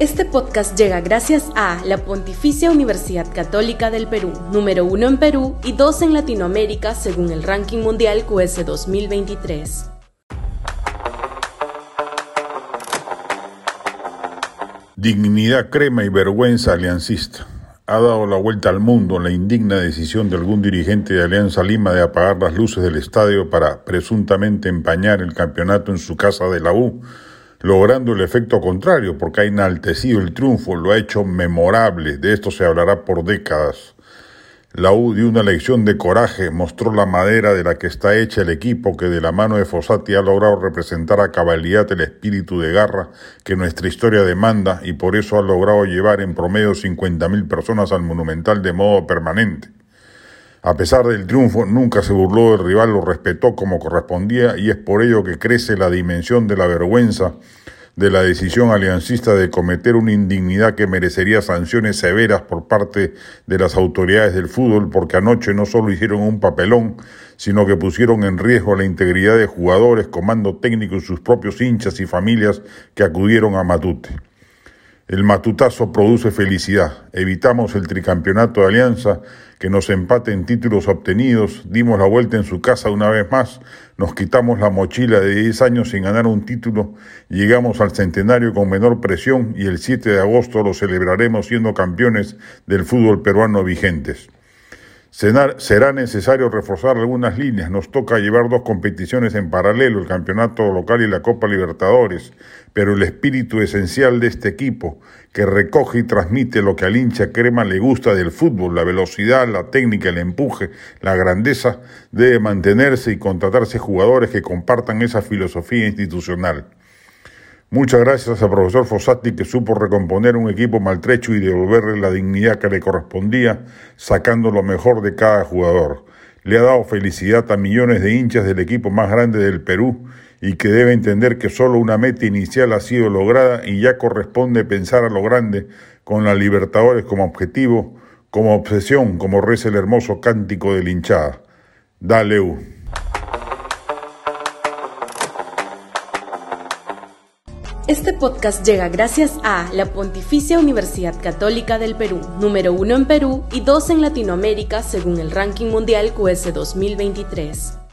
Este podcast llega gracias a la Pontificia Universidad Católica del Perú, número uno en Perú y dos en Latinoamérica según el ranking mundial QS 2023. Dignidad crema y vergüenza aliancista. Ha dado la vuelta al mundo la indigna decisión de algún dirigente de Alianza Lima de apagar las luces del estadio para presuntamente empañar el campeonato en su casa de la U logrando el efecto contrario, porque ha enaltecido el triunfo, lo ha hecho memorable, de esto se hablará por décadas. La U dio una lección de coraje, mostró la madera de la que está hecha el equipo que de la mano de Fossati ha logrado representar a cabalidad el espíritu de garra que nuestra historia demanda y por eso ha logrado llevar en promedio 50.000 personas al Monumental de modo permanente. A pesar del triunfo, nunca se burló del rival, lo respetó como correspondía y es por ello que crece la dimensión de la vergüenza de la decisión aliancista de cometer una indignidad que merecería sanciones severas por parte de las autoridades del fútbol, porque anoche no solo hicieron un papelón, sino que pusieron en riesgo la integridad de jugadores, comando técnico y sus propios hinchas y familias que acudieron a Matute. El matutazo produce felicidad. Evitamos el tricampeonato de Alianza, que nos empate en títulos obtenidos, dimos la vuelta en su casa una vez más, nos quitamos la mochila de 10 años sin ganar un título, llegamos al centenario con menor presión y el 7 de agosto lo celebraremos siendo campeones del fútbol peruano vigentes. Será necesario reforzar algunas líneas. Nos toca llevar dos competiciones en paralelo, el campeonato local y la Copa Libertadores. Pero el espíritu esencial de este equipo, que recoge y transmite lo que al hincha crema le gusta del fútbol, la velocidad, la técnica, el empuje, la grandeza, debe mantenerse y contratarse jugadores que compartan esa filosofía institucional. Muchas gracias al profesor Fossati que supo recomponer un equipo maltrecho y devolverle la dignidad que le correspondía, sacando lo mejor de cada jugador. Le ha dado felicidad a millones de hinchas del equipo más grande del Perú y que debe entender que solo una meta inicial ha sido lograda y ya corresponde pensar a lo grande con la Libertadores como objetivo, como obsesión, como reza el hermoso cántico de hinchada. Dale U. Este podcast llega gracias a la Pontificia Universidad Católica del Perú, número uno en Perú y dos en Latinoamérica según el ranking mundial QS 2023.